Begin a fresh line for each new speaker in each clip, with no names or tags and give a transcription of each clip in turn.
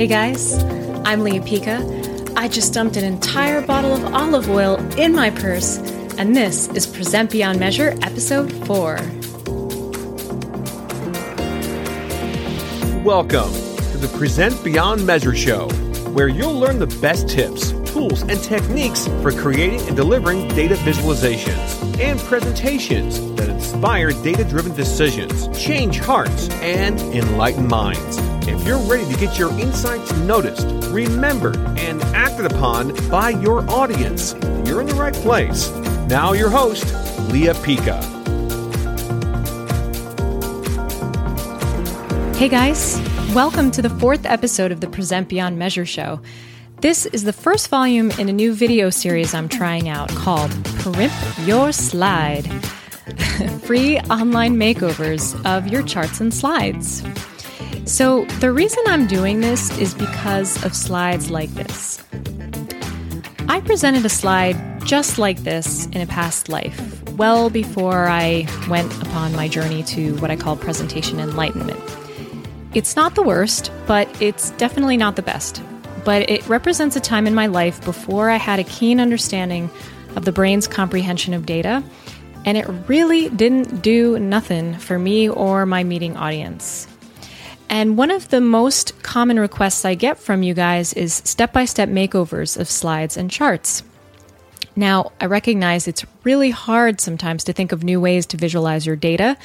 Hey guys, I'm Lea Pica. I just dumped an entire bottle of olive oil in my purse, and this is Present Beyond Measure, Episode 4.
Welcome to the Present Beyond Measure Show, where you'll learn the best tips, tools, and techniques for creating and delivering data visualizations and presentations that inspire data driven decisions, change hearts, and enlighten minds. If you're ready to get your insights noticed, remembered, and acted upon by your audience, you're in the right place. Now, your host, Lea Pica.
Hey guys, welcome to the fourth episode of the Present Beyond Measure show. This is the first volume in a new video series I'm trying out called Primp Your Slide Free online makeovers of your charts and slides. So, the reason I'm doing this is because of slides like this. I presented a slide just like this in a past life, well before I went upon my journey to what I call presentation enlightenment. It's not the worst, but it's definitely not the best. But it represents a time in my life before I had a keen understanding of the brain's comprehension of data, and it really didn't do nothing for me or my meeting audience. And one of the most common requests I get from you guys is step by step makeovers of slides and charts. Now, I recognize it's really hard sometimes to think of new ways to visualize your data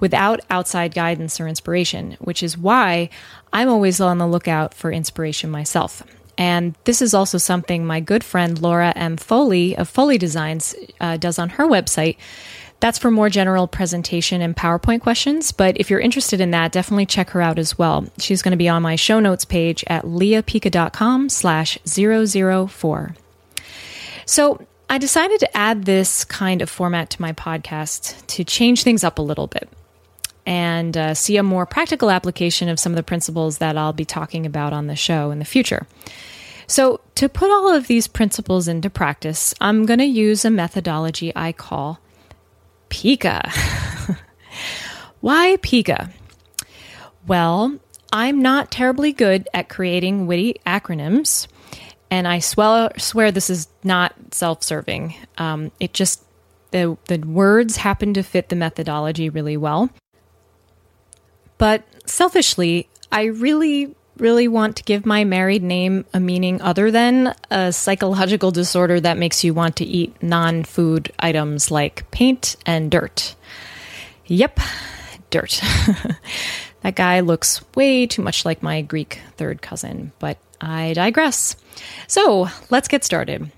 without outside guidance or inspiration, which is why I'm always on the lookout for inspiration myself. And this is also something my good friend Laura M. Foley of Foley Designs uh, does on her website. That's for more general presentation and PowerPoint questions, but if you're interested in that, definitely check her out as well. She's going to be on my show notes page at leapica.com slash 004. So I decided to add this kind of format to my podcast to change things up a little bit and uh, see a more practical application of some of the principles that I'll be talking about on the show in the future. So, to put all of these principles into practice, I'm going to use a methodology I call PICA. Why PICA? Well, I'm not terribly good at creating witty acronyms, and I swear, swear this is not self serving. Um, it just, the, the words happen to fit the methodology really well. But selfishly, I really, really want to give my married name a meaning other than a psychological disorder that makes you want to eat non food items like paint and dirt. Yep, dirt. that guy looks way too much like my Greek third cousin, but I digress. So let's get started.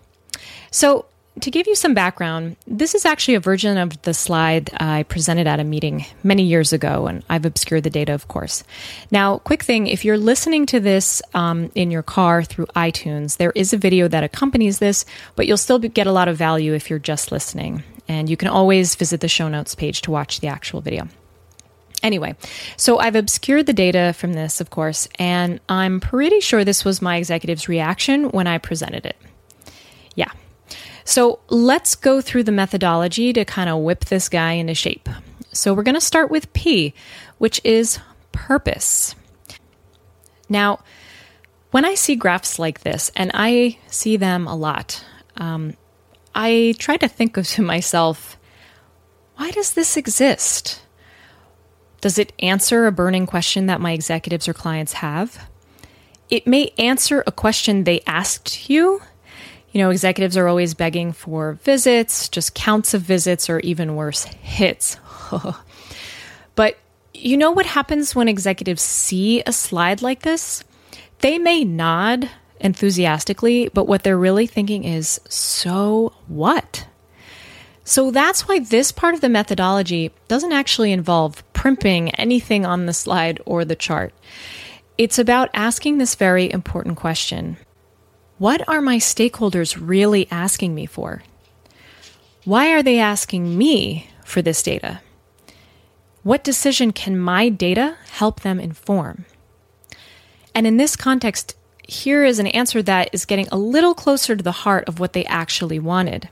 So, to give you some background, this is actually a version of the slide I presented at a meeting many years ago, and I've obscured the data, of course. Now, quick thing if you're listening to this um, in your car through iTunes, there is a video that accompanies this, but you'll still get a lot of value if you're just listening. And you can always visit the show notes page to watch the actual video. Anyway, so I've obscured the data from this, of course, and I'm pretty sure this was my executive's reaction when I presented it. Yeah, so let's go through the methodology to kind of whip this guy into shape. So we're going to start with P, which is purpose. Now, when I see graphs like this, and I see them a lot, um, I try to think to myself, why does this exist? Does it answer a burning question that my executives or clients have? It may answer a question they asked you you know, executives are always begging for visits, just counts of visits, or even worse, hits. but you know what happens when executives see a slide like this? They may nod enthusiastically, but what they're really thinking is, so what? So that's why this part of the methodology doesn't actually involve primping anything on the slide or the chart. It's about asking this very important question what are my stakeholders really asking me for? Why are they asking me for this data? What decision can my data help them inform? And in this context, here is an answer that is getting a little closer to the heart of what they actually wanted.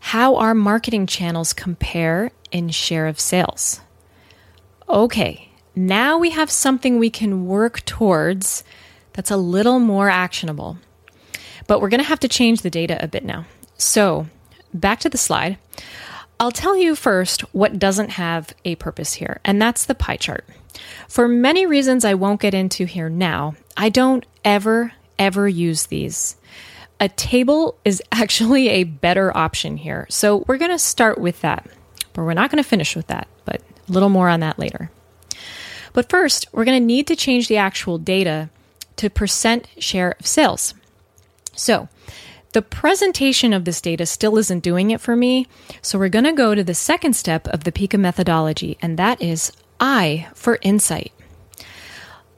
How our marketing channels compare in share of sales. Okay, now we have something we can work towards that's a little more actionable. But we're going to have to change the data a bit now. So, back to the slide. I'll tell you first what doesn't have a purpose here, and that's the pie chart. For many reasons I won't get into here now, I don't ever, ever use these. A table is actually a better option here. So we're going to start with that, but we're not going to finish with that, but a little more on that later. But first, we're going to need to change the actual data to percent share of sales. So the presentation of this data still isn't doing it for me. So we're going to go to the second step of the PICA methodology, and that is I for insight.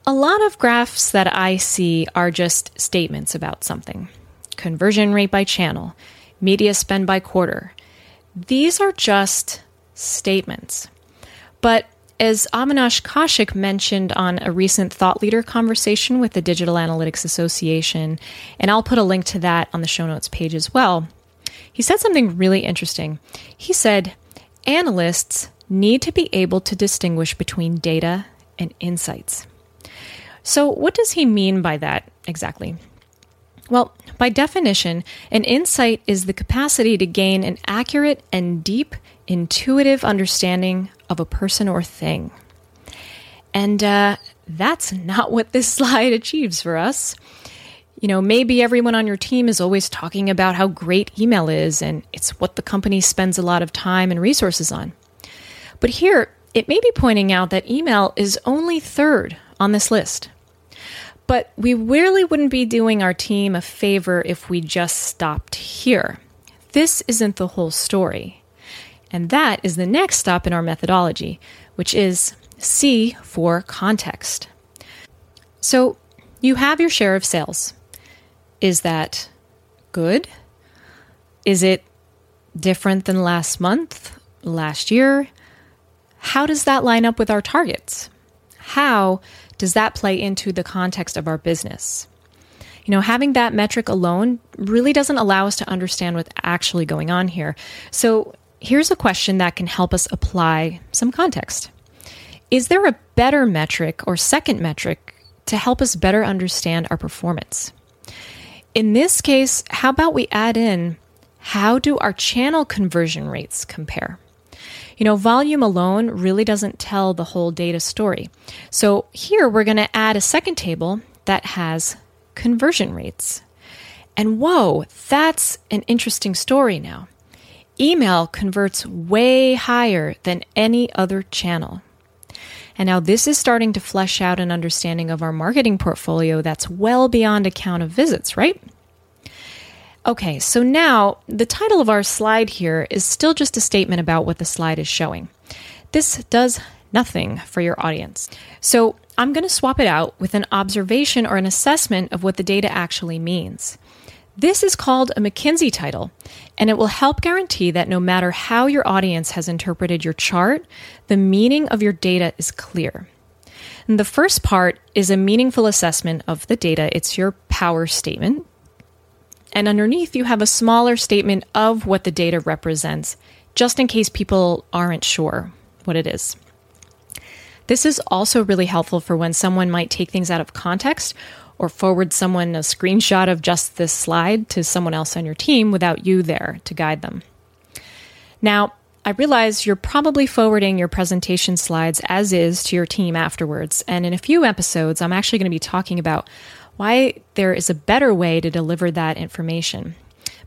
A lot of graphs that I see are just statements about something conversion rate by channel, media spend by quarter. These are just statements. But as Avinash Kaushik mentioned on a recent thought leader conversation with the Digital Analytics Association, and I'll put a link to that on the show notes page as well, he said something really interesting. He said, Analysts need to be able to distinguish between data and insights. So, what does he mean by that exactly? Well, by definition, an insight is the capacity to gain an accurate and deep intuitive understanding of a person or thing. And uh, that's not what this slide achieves for us. You know, maybe everyone on your team is always talking about how great email is and it's what the company spends a lot of time and resources on. But here, it may be pointing out that email is only third on this list. But we really wouldn't be doing our team a favor if we just stopped here. This isn't the whole story. And that is the next stop in our methodology, which is C for context. So you have your share of sales. Is that good? Is it different than last month, last year? How does that line up with our targets? How does that play into the context of our business? You know, having that metric alone really doesn't allow us to understand what's actually going on here. So Here's a question that can help us apply some context Is there a better metric or second metric to help us better understand our performance? In this case, how about we add in how do our channel conversion rates compare? You know, volume alone really doesn't tell the whole data story. So here we're going to add a second table that has conversion rates. And whoa, that's an interesting story now email converts way higher than any other channel. And now this is starting to flesh out an understanding of our marketing portfolio that's well beyond a count of visits, right? Okay, so now the title of our slide here is still just a statement about what the slide is showing. This does nothing for your audience. So I'm going to swap it out with an observation or an assessment of what the data actually means. This is called a McKinsey title, and it will help guarantee that no matter how your audience has interpreted your chart, the meaning of your data is clear. And the first part is a meaningful assessment of the data, it's your power statement. And underneath, you have a smaller statement of what the data represents, just in case people aren't sure what it is. This is also really helpful for when someone might take things out of context or forward someone a screenshot of just this slide to someone else on your team without you there to guide them. Now, I realize you're probably forwarding your presentation slides as is to your team afterwards, and in a few episodes, I'm actually going to be talking about why there is a better way to deliver that information.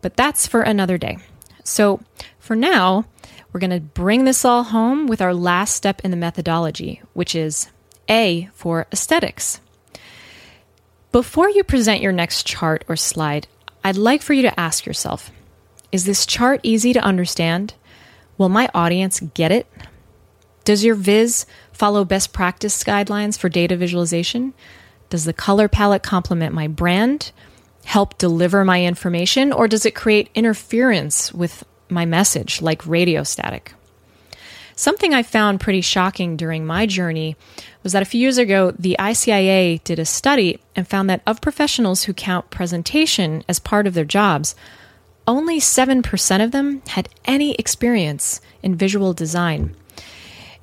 But that's for another day. So, for now, we're going to bring this all home with our last step in the methodology, which is A for aesthetics. Before you present your next chart or slide, I'd like for you to ask yourself Is this chart easy to understand? Will my audience get it? Does your viz follow best practice guidelines for data visualization? Does the color palette complement my brand, help deliver my information, or does it create interference with my message like radio static? Something I found pretty shocking during my journey was that a few years ago, the ICIA did a study and found that of professionals who count presentation as part of their jobs, only 7% of them had any experience in visual design.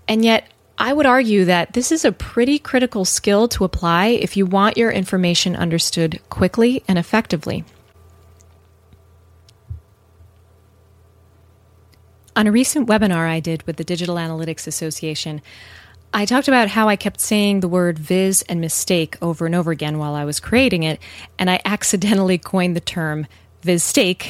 And yet, I would argue that this is a pretty critical skill to apply if you want your information understood quickly and effectively. On a recent webinar I did with the Digital Analytics Association, I talked about how I kept saying the word viz and mistake over and over again while I was creating it, and I accidentally coined the term VizStake,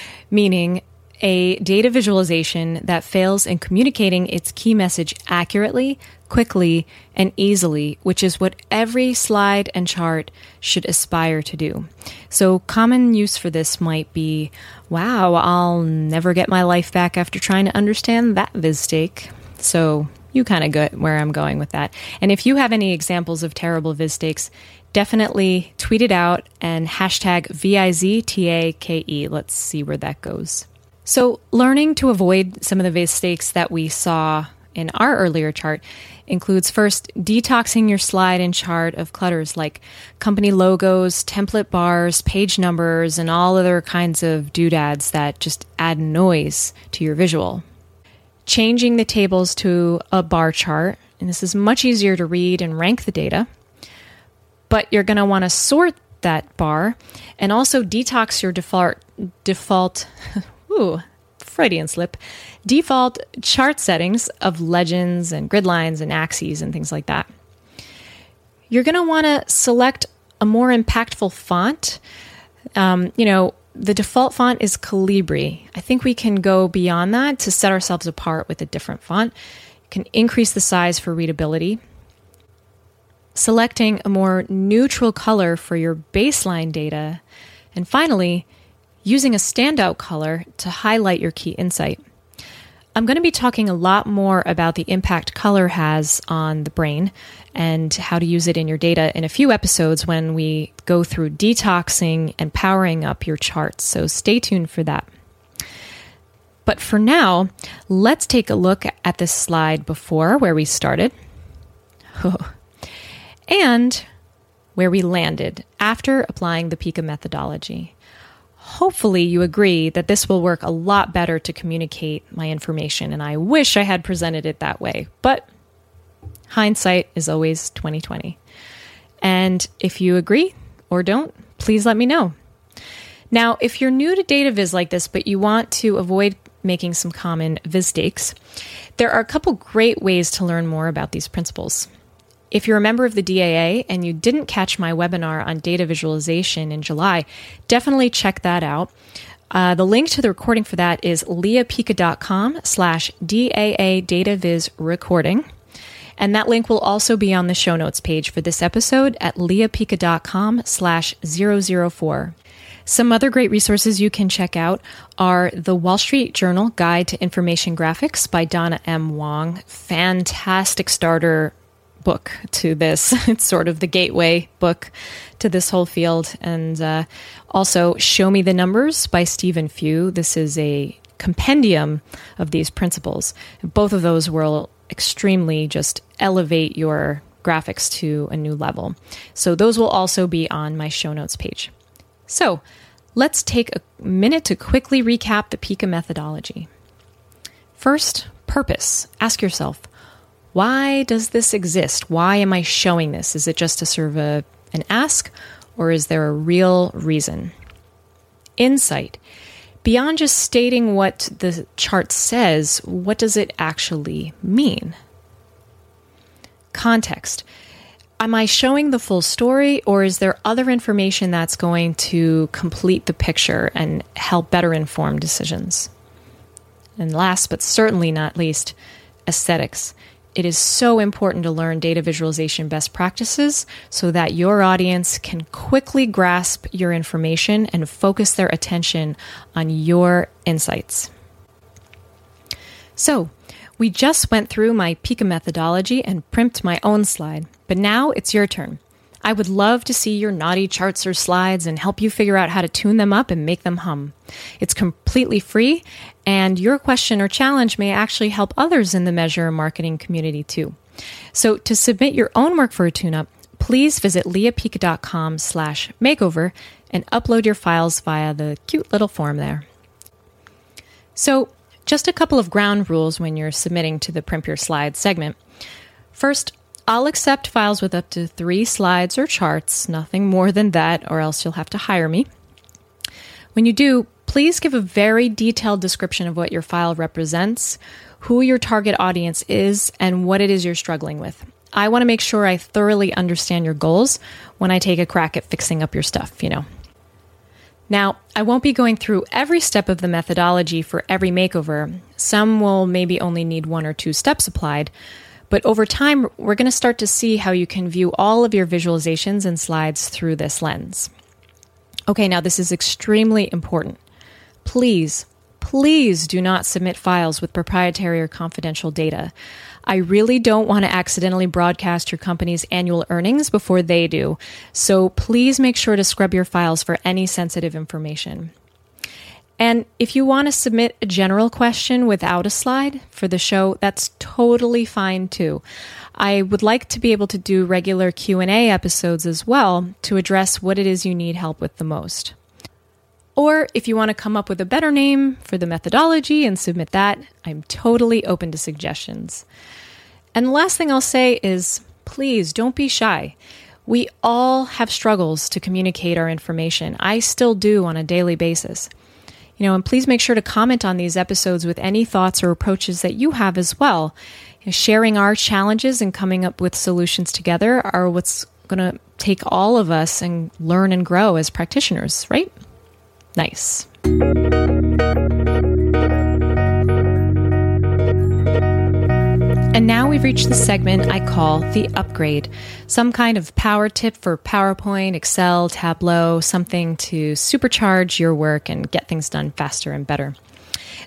meaning a data visualization that fails in communicating its key message accurately, quickly, and easily, which is what every slide and chart should aspire to do. So, common use for this might be wow, I'll never get my life back after trying to understand that VizStake. So, you kind of get where I'm going with that. And if you have any examples of terrible VizStakes, definitely tweet it out and hashtag VIZTAKE. Let's see where that goes. So, learning to avoid some of the mistakes that we saw in our earlier chart includes first detoxing your slide and chart of clutters like company logos, template bars, page numbers, and all other kinds of doodads that just add noise to your visual. Changing the tables to a bar chart, and this is much easier to read and rank the data, but you're going to want to sort that bar and also detox your default default ooh, Freudian slip, default chart settings of legends and grid lines and axes and things like that. You're going to want to select a more impactful font. Um, you know, the default font is Calibri. I think we can go beyond that to set ourselves apart with a different font. You can increase the size for readability. Selecting a more neutral color for your baseline data. And finally, using a standout color to highlight your key insight. I'm going to be talking a lot more about the impact color has on the brain and how to use it in your data in a few episodes when we go through detoxing and powering up your charts. So stay tuned for that. But for now, let's take a look at this slide before where we started and where we landed after applying the PICA methodology hopefully you agree that this will work a lot better to communicate my information and I wish I had presented it that way. But hindsight is always 2020. And if you agree or don't, please let me know. Now, if you're new to data viz like this, but you want to avoid making some common mistakes, there are a couple great ways to learn more about these principles. If you're a member of the DAA and you didn't catch my webinar on data visualization in July, definitely check that out. Uh, the link to the recording for that is leapica.com slash DAA data viz recording. And that link will also be on the show notes page for this episode at leapica.com slash 004. Some other great resources you can check out are the Wall Street Journal Guide to Information Graphics by Dona M. Wong. Fantastic starter book to this. It's sort of the gateway book to this whole field. And uh, also, Show Me the Numbers by Stephen Few. This is a compendium of these principles. Both of those will extremely just elevate your graphics to a new level. So, those will also be on my show notes page. So, let's take a minute to quickly recap the PICA methodology. First, purpose. Ask yourself, why does this exist? Why am I showing this? Is it just to serve a, an ask, or is there a real reason? Insight. Beyond just stating what the chart says, what does it actually mean? Context. Am I showing the full story, or is there other information that's going to complete the picture and help better inform decisions? And last but certainly not least, aesthetics it is so important to learn data visualization best practices so that your audience can quickly grasp your information and focus their attention on your insights. So, we just went through my PICA methodology and primped my own slide, but now it's your turn. I would love to see your naughty charts or slides and help you figure out how to tune them up and make them hum. It's completely free, and your question or challenge may actually help others in the Measure marketing community too. So to submit your own work for a tune-up, please visit leapica.com slash makeover and upload your files via the cute little form there. So Just a couple of ground rules when you're submitting to the Primp Your Slides segment. First, I'll accept files with up to three slides or charts, nothing more than that, or else you'll have to hire me. When you do, please give a very detailed description of what your file represents, who your target audience is, and what it is you're struggling with. I want to make sure I thoroughly understand your goals when I take a crack at fixing up your stuff, you know. Now, I won't be going through every step of the methodology for every makeover. Some will maybe only need one or two steps applied. But over time, we're going to start to see how you can view all of your visualizations and slides through this lens. Okay, now this is extremely important. Please, please do not submit files with proprietary or confidential data. I really don't want to accidentally broadcast your company's annual earnings before they do, so please make sure to scrub your files for any sensitive information. And if you want to submit a general question without a slide for the show, that's totally fine too. I would like to be able to do regular Q&A episodes as well to address what it is you need help with the most. Or if you want to come up with a better name for the methodology and submit that, I'm totally open to suggestions. And the last thing I'll say is please don't be shy. We all have struggles to communicate our information. I still do on a daily basis. You know, and please make sure to comment on these episodes with any thoughts or approaches that you have as well. You know, sharing our challenges and coming up with solutions together are what's going to take all of us and learn and grow as practitioners, right? Nice. Now we've reached the segment I call the upgrade. Some kind of power tip for PowerPoint, Excel, Tableau, something to supercharge your work and get things done faster and better.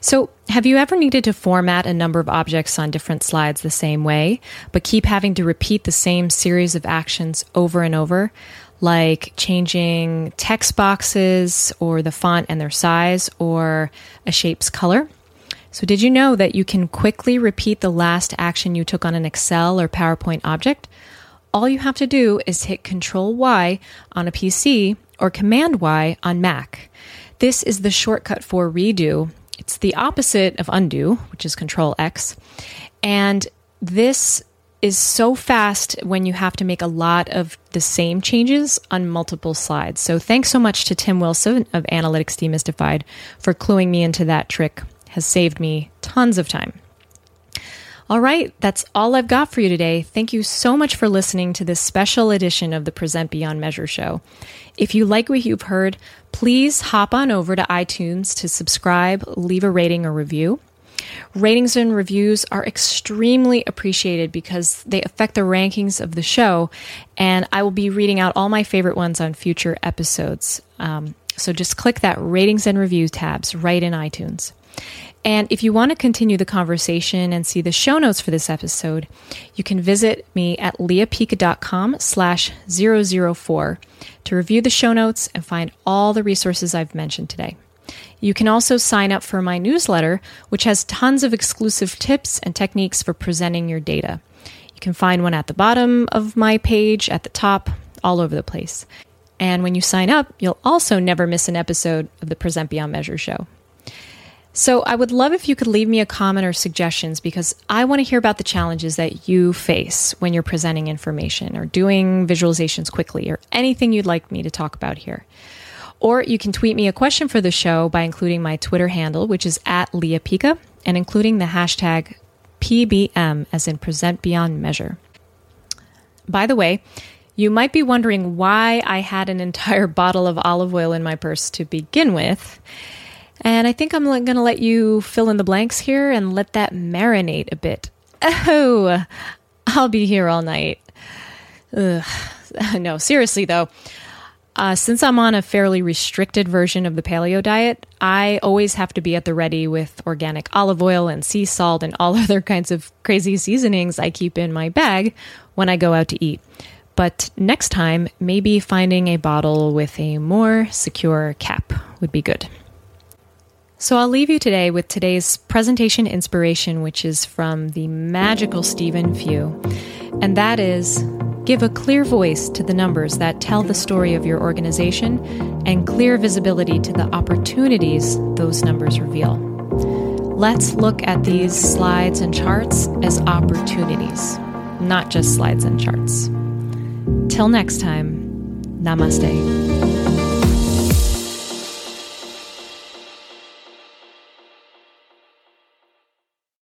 So, have you ever needed to format a number of objects on different slides the same way, but keep having to repeat the same series of actions over and over, like changing text boxes or the font and their size or a shape's color? So, did you know that you can quickly repeat the last action you took on an Excel or PowerPoint object? All you have to do is hit Control Y on a PC or Command Y on Mac. This is the shortcut for redo. It's the opposite of undo, which is Control X. And this is so fast when you have to make a lot of the same changes on multiple slides. So thanks so much to Tim Wilson of Analytics Demystified for cluing me into that trick has saved me tons of time. All right, that's all I've got for you today. Thank you so much for listening to this special edition of the Present Beyond Measure show. If you like what you've heard, please hop on over to iTunes to subscribe, leave a rating or review. Ratings and reviews are extremely appreciated because they affect the rankings of the show, and I will be reading out all my favorite ones on future episodes. Um, so just click that ratings and review tabs right in iTunes. And if you want to continue the conversation and see the show notes for this episode, you can visit me at leapica.com slash 004 to review the show notes and find all the resources I've mentioned today. You can also sign up for my newsletter, which has tons of exclusive tips and techniques for presenting your data. You can find one at the bottom of my page, at the top, all over the place. And when you sign up, you'll also never miss an episode of the Present Beyond Measure show. So I would love if you could leave me a comment or suggestions because I want to hear about the challenges that you face when you're presenting information or doing visualizations quickly or anything you'd like me to talk about here. Or you can tweet me a question for the show by including my Twitter handle, which is at Lea Pica, and including the hashtag PBM as in present beyond measure. By the way, you might be wondering why I had an entire bottle of olive oil in my purse to begin with. And I think I'm going to let you fill in the blanks here and let that marinate a bit. Oh, I'll be here all night. Ugh. No, seriously though. Uh, since I'm on a fairly restricted version of the paleo diet, I always have to be at the ready with organic olive oil and sea salt and all other kinds of crazy seasonings I keep in my bag when I go out to eat. But next time, maybe finding a bottle with a more secure cap would be good. So I'll leave you today with today's presentation inspiration, which is from the magical Stephen Few. And that is give a clear voice to the numbers that tell the story of your organization and clear visibility to the opportunities those numbers reveal. Let's look at these slides and charts as opportunities, not just slides and charts. Till next time, namaste.